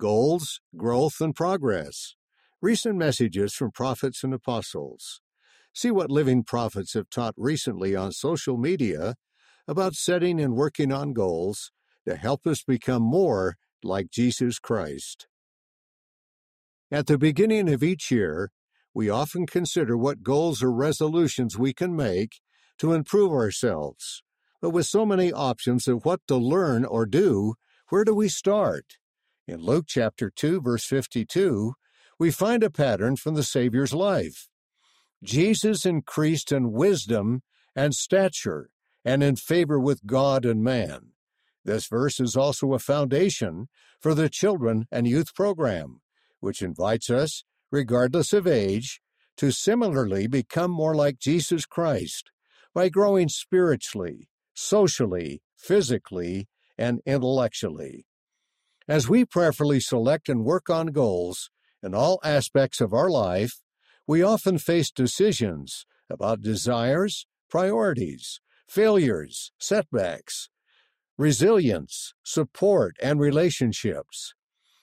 Goals, Growth, and Progress. Recent messages from prophets and apostles. See what living prophets have taught recently on social media about setting and working on goals to help us become more like Jesus Christ. At the beginning of each year, we often consider what goals or resolutions we can make to improve ourselves. But with so many options of what to learn or do, where do we start? In Luke chapter 2 verse 52, we find a pattern from the Savior's life. Jesus increased in wisdom and stature and in favor with God and man. This verse is also a foundation for the children and youth program, which invites us, regardless of age, to similarly become more like Jesus Christ by growing spiritually, socially, physically, and intellectually. As we prayerfully select and work on goals in all aspects of our life, we often face decisions about desires, priorities, failures, setbacks, resilience, support, and relationships.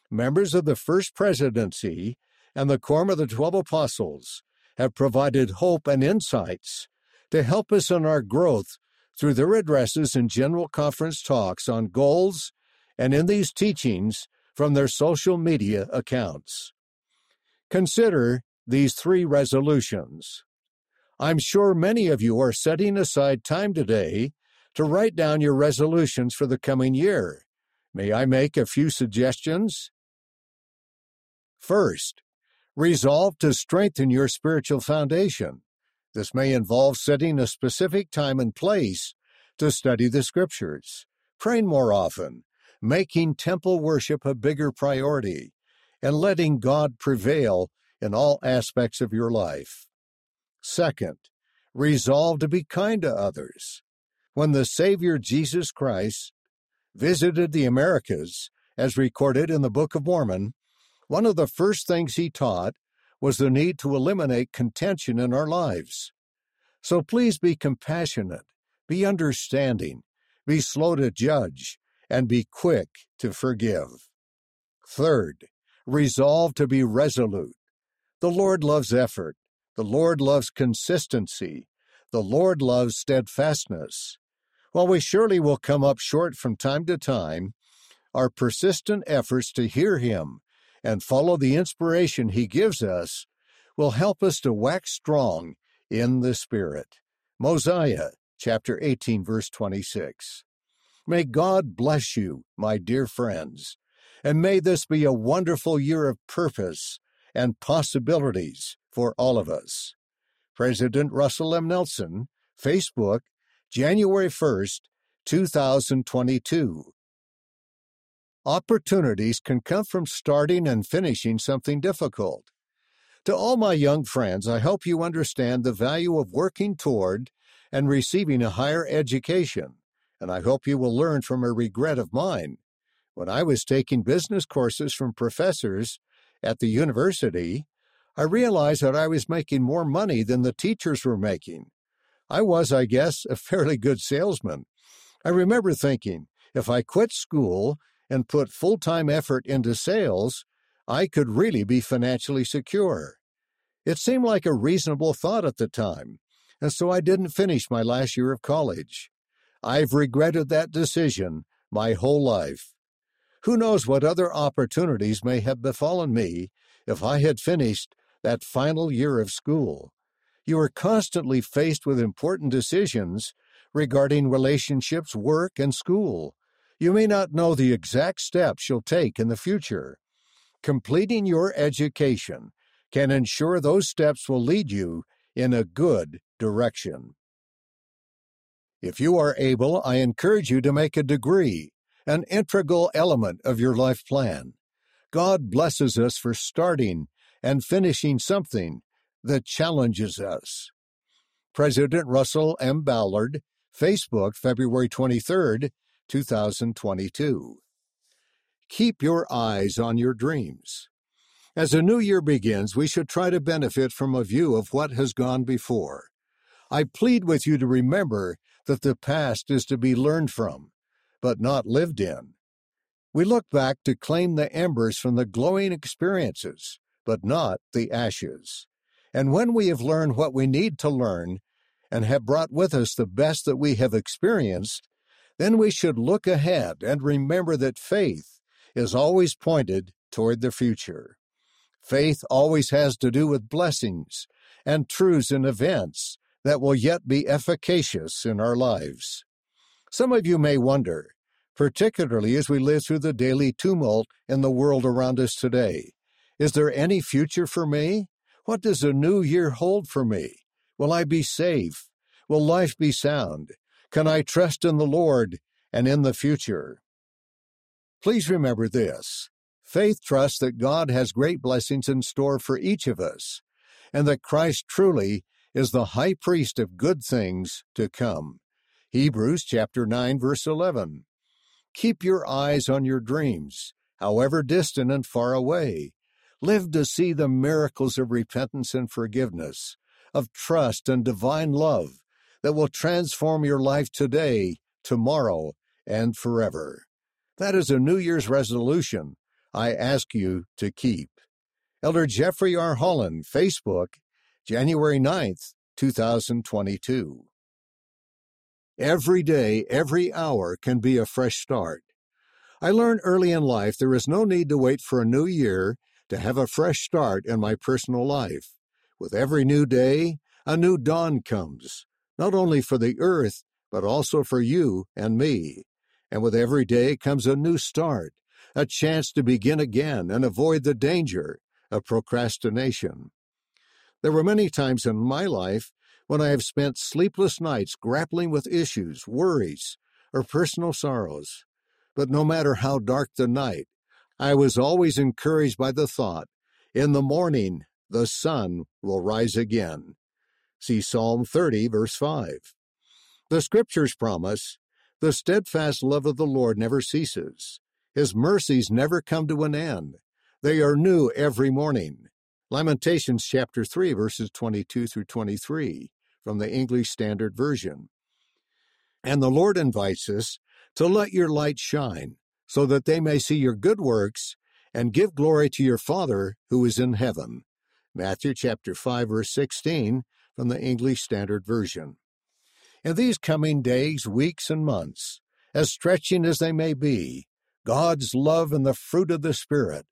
Members of the First Presidency and the Quorum of the Twelve Apostles have provided hope and insights to help us in our growth through their addresses and general conference talks on goals and in these teachings from their social media accounts. Consider these three resolutions. I'm sure many of you are setting aside time today to write down your resolutions for the coming year. May I make a few suggestions? First, resolve to strengthen your spiritual foundation. This may involve setting a specific time and place to study the scriptures, praying more often, making temple worship a bigger priority, and letting God prevail in all aspects of your life. Second, resolve to be kind to others. When the Savior Jesus Christ visited the Americas, as recorded in the Book of Mormon, one of the first things he taught was the need to eliminate contention in our lives. So please be compassionate, be understanding, be slow to judge, and be quick to forgive. Third, resolve to be resolute. The Lord loves effort. The Lord loves consistency. The Lord loves steadfastness. While we surely will come up short from time to time, our persistent efforts to hear Him and follow the inspiration He gives us will help us to wax strong in the Spirit. Mosiah chapter 18, verse 26. May God bless you, my dear friends, and may this be a wonderful year of purpose and possibilities for all of us. President Russell M. Nelson, Facebook, January 1st, 2022. Opportunities can come from starting and finishing something difficult. To all my young friends, I hope you understand the value of working toward and receiving a higher education, and I hope you will learn from a regret of mine. When I was taking business courses from professors at the university, I realized that I was making more money than the teachers were making. I was, I guess, a fairly good salesman. I remember thinking, if I quit school and put full time effort into sales, I could really be financially secure. It seemed like a reasonable thought at the time, and so I didn't finish my last year of college. I've regretted that decision my whole life. Who knows what other opportunities may have befallen me if I had finished that final year of school? You are constantly faced with important decisions regarding relationships, work, and school. You may not know the exact steps you'll take in the future. Completing your education can ensure those steps will lead you in a good direction. If you are able, I encourage you to make a degree an integral element of your life plan. God blesses us for starting and finishing something that challenges us. President Russell M. Ballard, Facebook, February 23, 2022. Keep your eyes on your dreams. As a new year begins, we should try to benefit from a view of what has gone before. I plead with you to remember that the past is to be learned from, but not lived in. We look back to claim the embers from the glowing experiences, but not the ashes. And when we have learned what we need to learn and have brought with us the best that we have experienced, then we should look ahead and remember that faith is always pointed toward the future. Faith always has to do with blessings and truths and events that will yet be efficacious in our lives. Some of you may wonder, particularly as we live through the daily tumult in the world around us today, is there any future for me? What does a new year hold for me? Will I be safe? Will life be sound? Can I trust in the Lord and in the future? Please remember this faith trusts that God has great blessings in store for each of us, and that Christ truly is the high priest of good things to come. Hebrews chapter 9 verse 11. Keep your eyes on your dreams, however distant and far away. Live to see the miracles of repentance and forgiveness, of trust and divine love that will transform your life today, tomorrow, and forever. That is a New Year's resolution I ask you to keep. Elder Jeffrey R. Holland, Facebook, January 9th, 2022. Every day, every hour can be a fresh start. I learned early in life there is no need to wait for a new year to have a fresh start in my personal life. With every new day, a new dawn comes, not only for the earth, but also for you and me. And with every day comes a new start, a chance to begin again and avoid the danger of procrastination. There were many times in my life when I have spent sleepless nights grappling with issues, worries, or personal sorrows. But no matter how dark the night, I was always encouraged by the thought, in the morning the sun will rise again. See Psalm 30, verse 5. The scriptures promise, the steadfast love of the Lord never ceases. His mercies never come to an end. They are new every morning. Lamentations chapter 3 verses 22 through 23 from the English Standard Version. And the Lord invites us to let your light shine so that they may see your good works and give glory to your Father who is in heaven. Matthew chapter 5 verse 16 from the English Standard Version. In these coming days, weeks, and months, as stretching as they may be, God's love and the fruit of the Spirit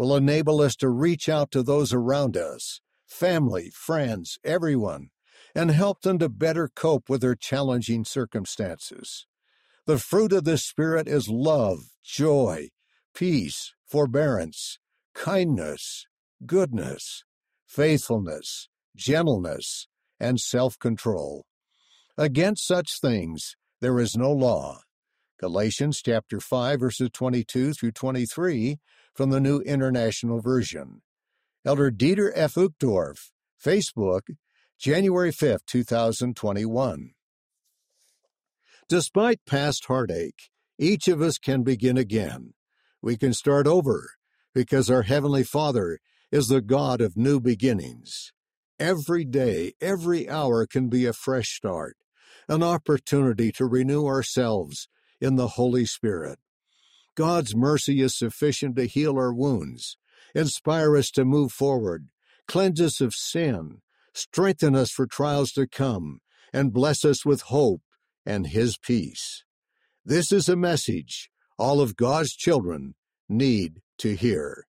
will enable us to reach out to those around us, family, friends, everyone, and help them to better cope with their challenging circumstances. The fruit of the Spirit is love, joy, peace, forbearance, kindness, goodness, faithfulness, gentleness, and self control. Against such things there is no law. Galatians chapter 5 verses 22 through 23 from the New International Version. Elder Dieter F. Uchtdorf, Facebook, January 5, 2021. Despite past heartache, each of us can begin again. We can start over because our Heavenly Father is the God of new beginnings. Every day, every hour can be a fresh start, an opportunity to renew ourselves in the Holy Spirit. God's mercy is sufficient to heal our wounds, inspire us to move forward, cleanse us of sin, strengthen us for trials to come, and bless us with hope and His peace. This is a message all of God's children need to hear.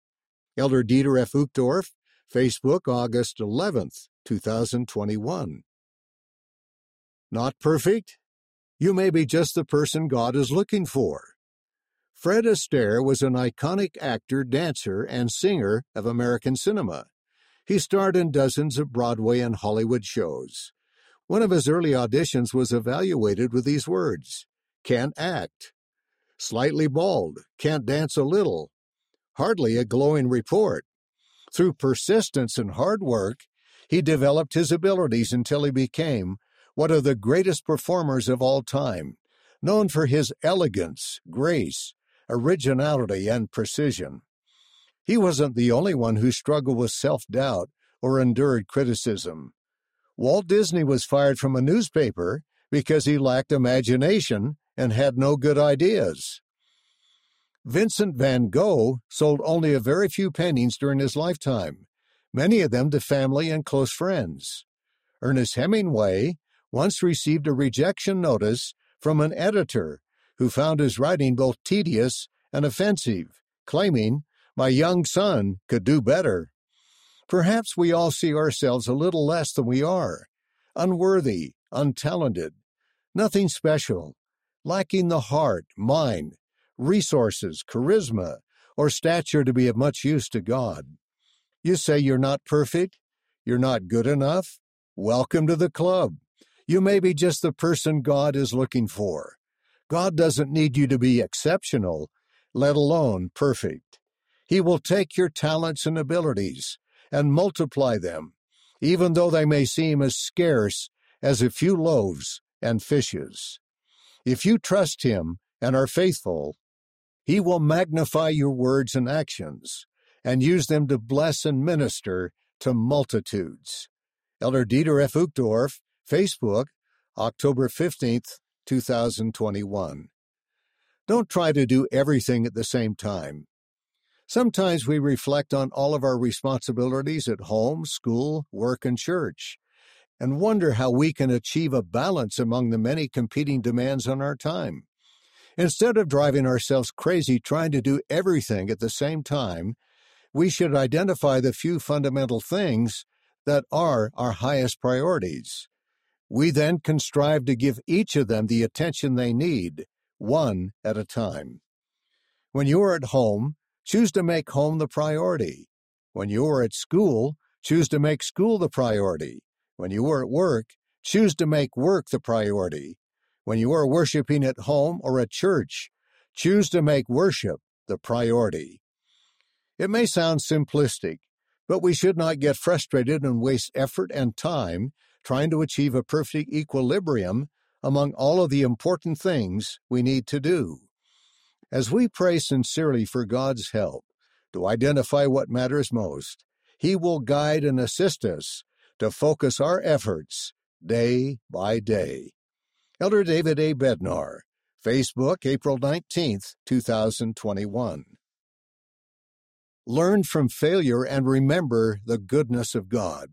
Elder Dieter F. Uchtdorf, Facebook, August 11th, 2021. Not perfect? You may be just the person God is looking for. Fred Astaire was an iconic actor, dancer, and singer of American cinema. He starred in dozens of Broadway and Hollywood shows. One of his early auditions was evaluated with these words Can't act. Slightly bald, can't dance a little. Hardly a glowing report. Through persistence and hard work, he developed his abilities until he became one of the greatest performers of all time, known for his elegance, grace, originality, and precision. He wasn't the only one who struggled with self doubt or endured criticism. Walt Disney was fired from a newspaper because he lacked imagination and had no good ideas. Vincent van Gogh sold only a very few paintings during his lifetime, many of them to family and close friends. Ernest Hemingway once received a rejection notice from an editor who found his writing both tedious and offensive, claiming, My young son could do better. Perhaps we all see ourselves a little less than we are, unworthy, untalented, nothing special, lacking the heart, mind, resources, charisma, or stature to be of much use to God. You say you're not perfect? You're not good enough? Welcome to the club. You may be just the person God is looking for. God doesn't need you to be exceptional, let alone perfect. He will take your talents and abilities and multiply them, even though they may seem as scarce as a few loaves and fishes. If you trust Him and are faithful, He will magnify your words and actions and use them to bless and minister to multitudes. Elder Dieter F. Uchtdorf, Facebook, October 15th, 2021. Don't try to do everything at the same time. Sometimes we reflect on all of our responsibilities at home, school, work, and church, and wonder how we can achieve a balance among the many competing demands on our time. Instead of driving ourselves crazy trying to do everything at the same time, we should identify the few fundamental things that are our highest priorities. We then can strive to give each of them the attention they need, one at a time. When you are at home, choose to make home the priority. When you are at school, choose to make school the priority. When you are at work, choose to make work the priority. When you are worshiping at home or at church, choose to make worship the priority. It may sound simplistic, but we should not get frustrated and waste effort and time trying to achieve a perfect equilibrium among all of the important things we need to do. As we pray sincerely for God's help to identify what matters most, He will guide and assist us to focus our efforts day by day. Elder David A. Bednar, Facebook, April 19, 2021. Learn from failure and remember the goodness of God.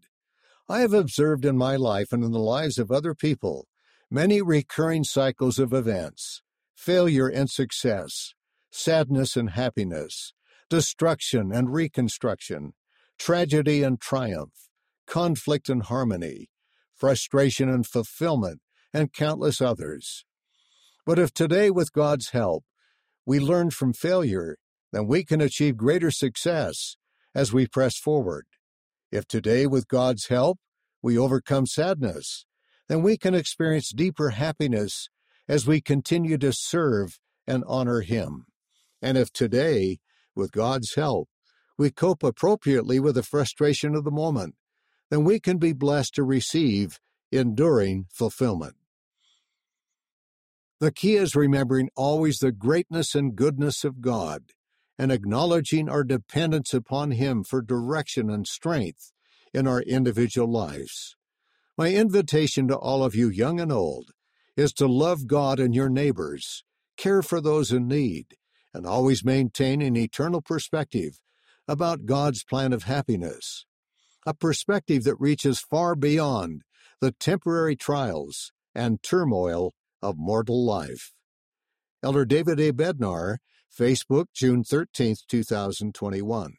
I have observed in my life and in the lives of other people many recurring cycles of events failure and success, sadness and happiness, destruction and reconstruction, tragedy and triumph, conflict and harmony, frustration and fulfillment, and countless others. But if today, with God's help, we learn from failure then we can achieve greater success as we press forward. If today, with God's help, we overcome sadness, then we can experience deeper happiness as we continue to serve and honor Him. And if today, with God's help, we cope appropriately with the frustration of the moment, then we can be blessed to receive enduring fulfillment. The key is remembering always the greatness and goodness of God and acknowledging our dependence upon Him for direction and strength in our individual lives. My invitation to all of you, young and old, is to love God and your neighbors, care for those in need, and always maintain an eternal perspective about God's plan of happiness, a perspective that reaches far beyond the temporary trials and turmoil of mortal life. Elder David A. Bednar Facebook, June 13, 2021.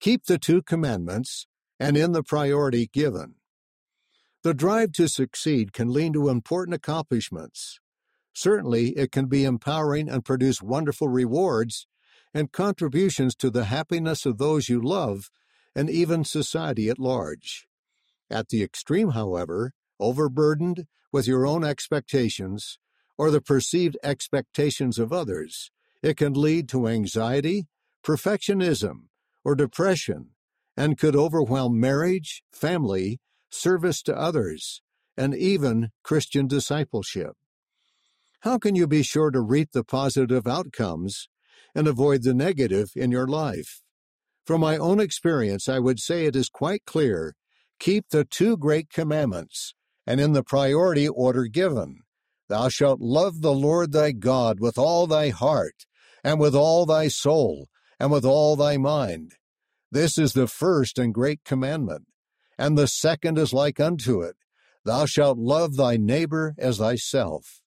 Keep the two commandments and in the priority given. The drive to succeed can lead to important accomplishments. Certainly, it can be empowering and produce wonderful rewards and contributions to the happiness of those you love and even society at large. At the extreme, however, overburdened with your own expectations, or the perceived expectations of others, it can lead to anxiety, perfectionism, or depression, and could overwhelm marriage, family, service to others, and even Christian discipleship. How can you be sure to reap the positive outcomes and avoid the negative in your life? From my own experience, I would say it is quite clear keep the two great commandments, and in the priority order given Thou shalt love the Lord thy God with all thy heart, and with all thy soul, and with all thy mind. This is the first and great commandment. And the second is like unto it Thou shalt love thy neighbor as thyself.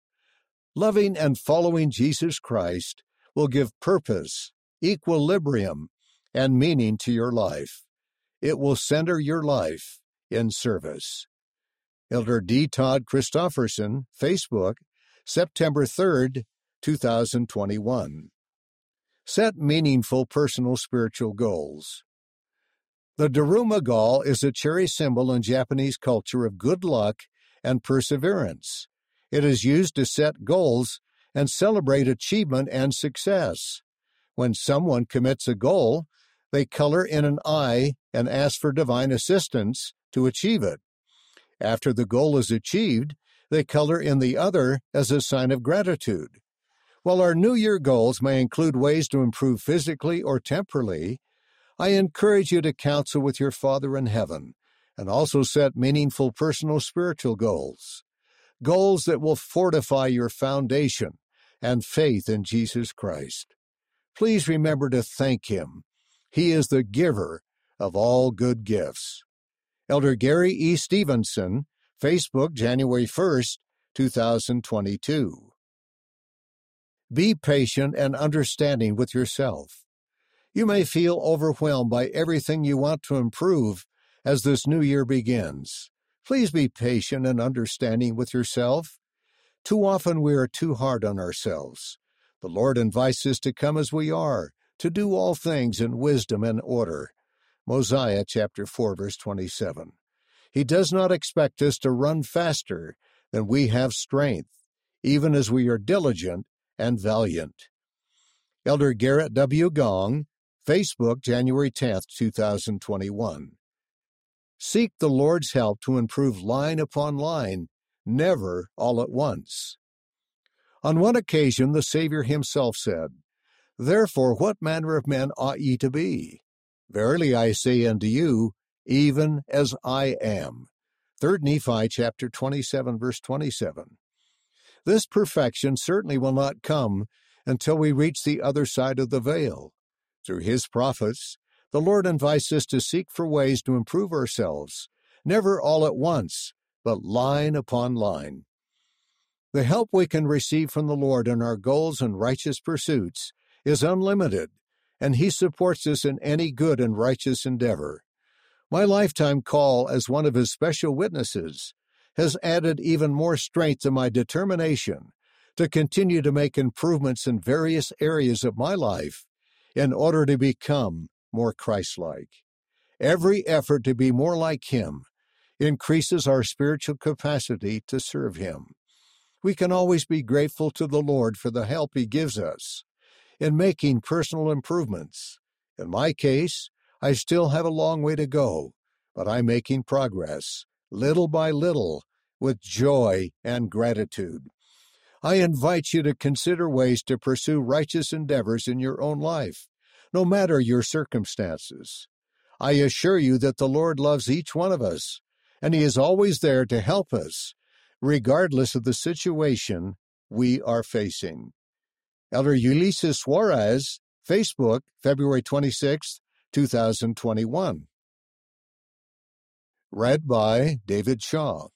Loving and following Jesus Christ will give purpose, equilibrium, and meaning to your life. It will center your life in service. Elder D. Todd Christofferson, Facebook, September 3rd, 2021. Set meaningful personal spiritual goals. The Daruma doll is a cherry symbol in Japanese culture of good luck and perseverance. It is used to set goals and celebrate achievement and success. When someone commits a goal, they color in an eye and ask for divine assistance to achieve it. After the goal is achieved, they color in the other as a sign of gratitude. While our New Year goals may include ways to improve physically or temporally, I encourage you to counsel with your Father in heaven and also set meaningful personal spiritual goals. Goals that will fortify your foundation and faith in Jesus Christ. Please remember to thank Him. He is the giver of all good gifts. Elder Gary E. Stevenson, Facebook, January 1st, 2022. Be patient and understanding with yourself. You may feel overwhelmed by everything you want to improve as this new year begins. Please be patient and understanding with yourself. Too often we are too hard on ourselves. The Lord invites us to come as we are, to do all things in wisdom and order. Mosiah chapter 4 verse 27. He does not expect us to run faster than we have strength, even as we are diligent and valiant. Elder Gerrit W. Gong, Facebook, January 10, 2021. Seek the Lord's help to improve line upon line, never all at once. On one occasion, the Savior himself said, Therefore, what manner of men ought ye to be? Verily I say unto you, even as I am. 3 Nephi chapter 27 verse 27. This perfection certainly will not come until we reach the other side of the veil. Through his prophets, the Lord invites us to seek for ways to improve ourselves, never all at once, but line upon line. The help we can receive from the Lord in our goals and righteous pursuits is unlimited and He supports us in any good and righteous endeavor. My lifetime call as one of His special witnesses has added even more strength to my determination to continue to make improvements in various areas of my life in order to become more Christlike. Every effort to be more like Him increases our spiritual capacity to serve Him. We can always be grateful to the Lord for the help He gives us in making personal improvements. In my case, I still have a long way to go, but I'm making progress, little by little, with joy and gratitude. I invite you to consider ways to pursue righteous endeavors in your own life, no matter your circumstances. I assure you that the Lord loves each one of us, and He is always there to help us, regardless of the situation we are facing. Elder Ulisses Soares, Facebook, February 26, 2021. Read by David Shaw.